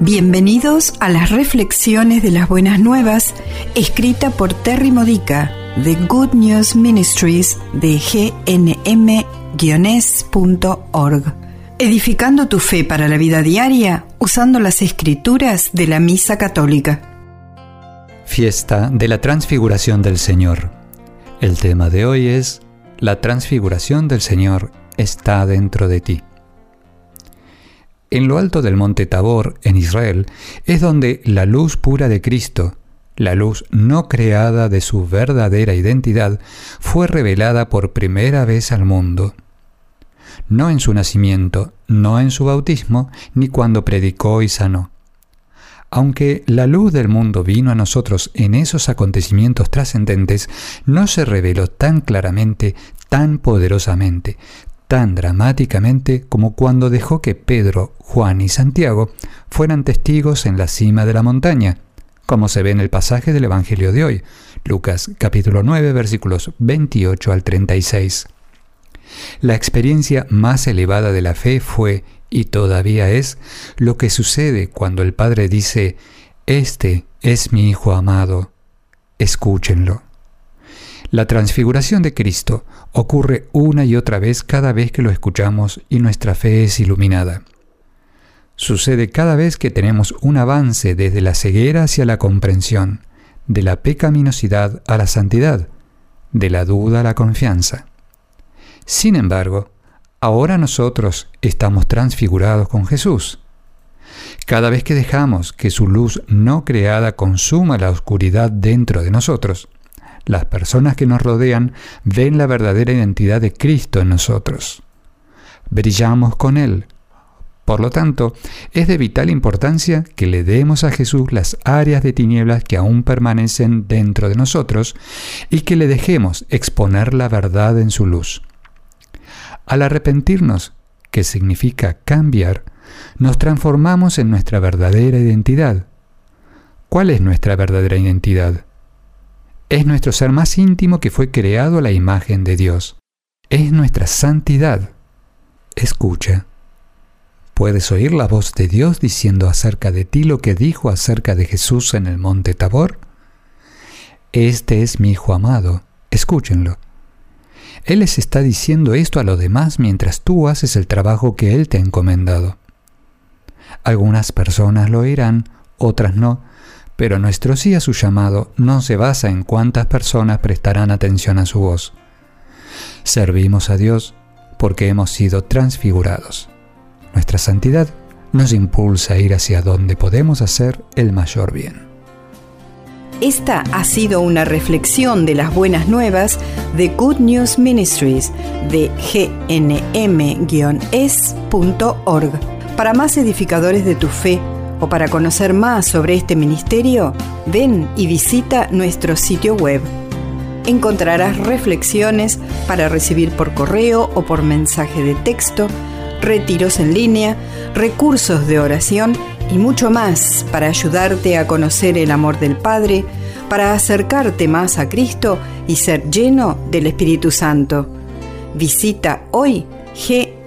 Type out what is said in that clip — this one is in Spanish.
Bienvenidos a las reflexiones de las buenas nuevas, escrita por Terry Modica de Good News Ministries de gnm-org. Edificando tu fe para la vida diaria usando las escrituras de la Misa Católica. Fiesta de la Transfiguración del Señor. El tema de hoy es La Transfiguración del Señor está dentro de ti. En lo alto del monte Tabor, en Israel, es donde la luz pura de Cristo, la luz no creada de su verdadera identidad, fue revelada por primera vez al mundo. No en su nacimiento, no en su bautismo, ni cuando predicó y sanó. Aunque la luz del mundo vino a nosotros en esos acontecimientos trascendentes, no se reveló tan claramente, tan poderosamente, tan dramáticamente como cuando dejó que Pedro, Juan y Santiago fueran testigos en la cima de la montaña, como se ve en el pasaje del Evangelio de hoy, Lucas capítulo 9 versículos 28 al 36. La experiencia más elevada de la fe fue, y todavía es, lo que sucede cuando el Padre dice, Este es mi Hijo amado, escúchenlo. La transfiguración de Cristo ocurre una y otra vez cada vez que lo escuchamos y nuestra fe es iluminada. Sucede cada vez que tenemos un avance desde la ceguera hacia la comprensión, de la pecaminosidad a la santidad, de la duda a la confianza. Sin embargo, ahora nosotros estamos transfigurados con Jesús. Cada vez que dejamos que su luz no creada consuma la oscuridad dentro de nosotros, las personas que nos rodean ven la verdadera identidad de Cristo en nosotros. Brillamos con Él. Por lo tanto, es de vital importancia que le demos a Jesús las áreas de tinieblas que aún permanecen dentro de nosotros y que le dejemos exponer la verdad en su luz. Al arrepentirnos, que significa cambiar, nos transformamos en nuestra verdadera identidad. ¿Cuál es nuestra verdadera identidad? Es nuestro ser más íntimo que fue creado a la imagen de Dios. Es nuestra santidad. Escucha. ¿Puedes oír la voz de Dios diciendo acerca de ti lo que dijo acerca de Jesús en el monte Tabor? Este es mi Hijo amado. Escúchenlo. Él les está diciendo esto a los demás mientras tú haces el trabajo que Él te ha encomendado. Algunas personas lo oirán, otras no, pero nuestro sí a su llamado no se basa en cuántas personas prestarán atención a su voz. Servimos a Dios porque hemos sido transfigurados. Nuestra santidad nos impulsa a ir hacia donde podemos hacer el mayor bien. Esta ha sido una reflexión de las buenas nuevas de Good News Ministries de gnm-es.org. Para más edificadores de tu fe, o para conocer más sobre este ministerio, ven y visita nuestro sitio web. Encontrarás reflexiones para recibir por correo o por mensaje de texto, retiros en línea, recursos de oración y mucho más para ayudarte a conocer el amor del Padre, para acercarte más a Cristo y ser lleno del Espíritu Santo. Visita hoy gnm-es.org.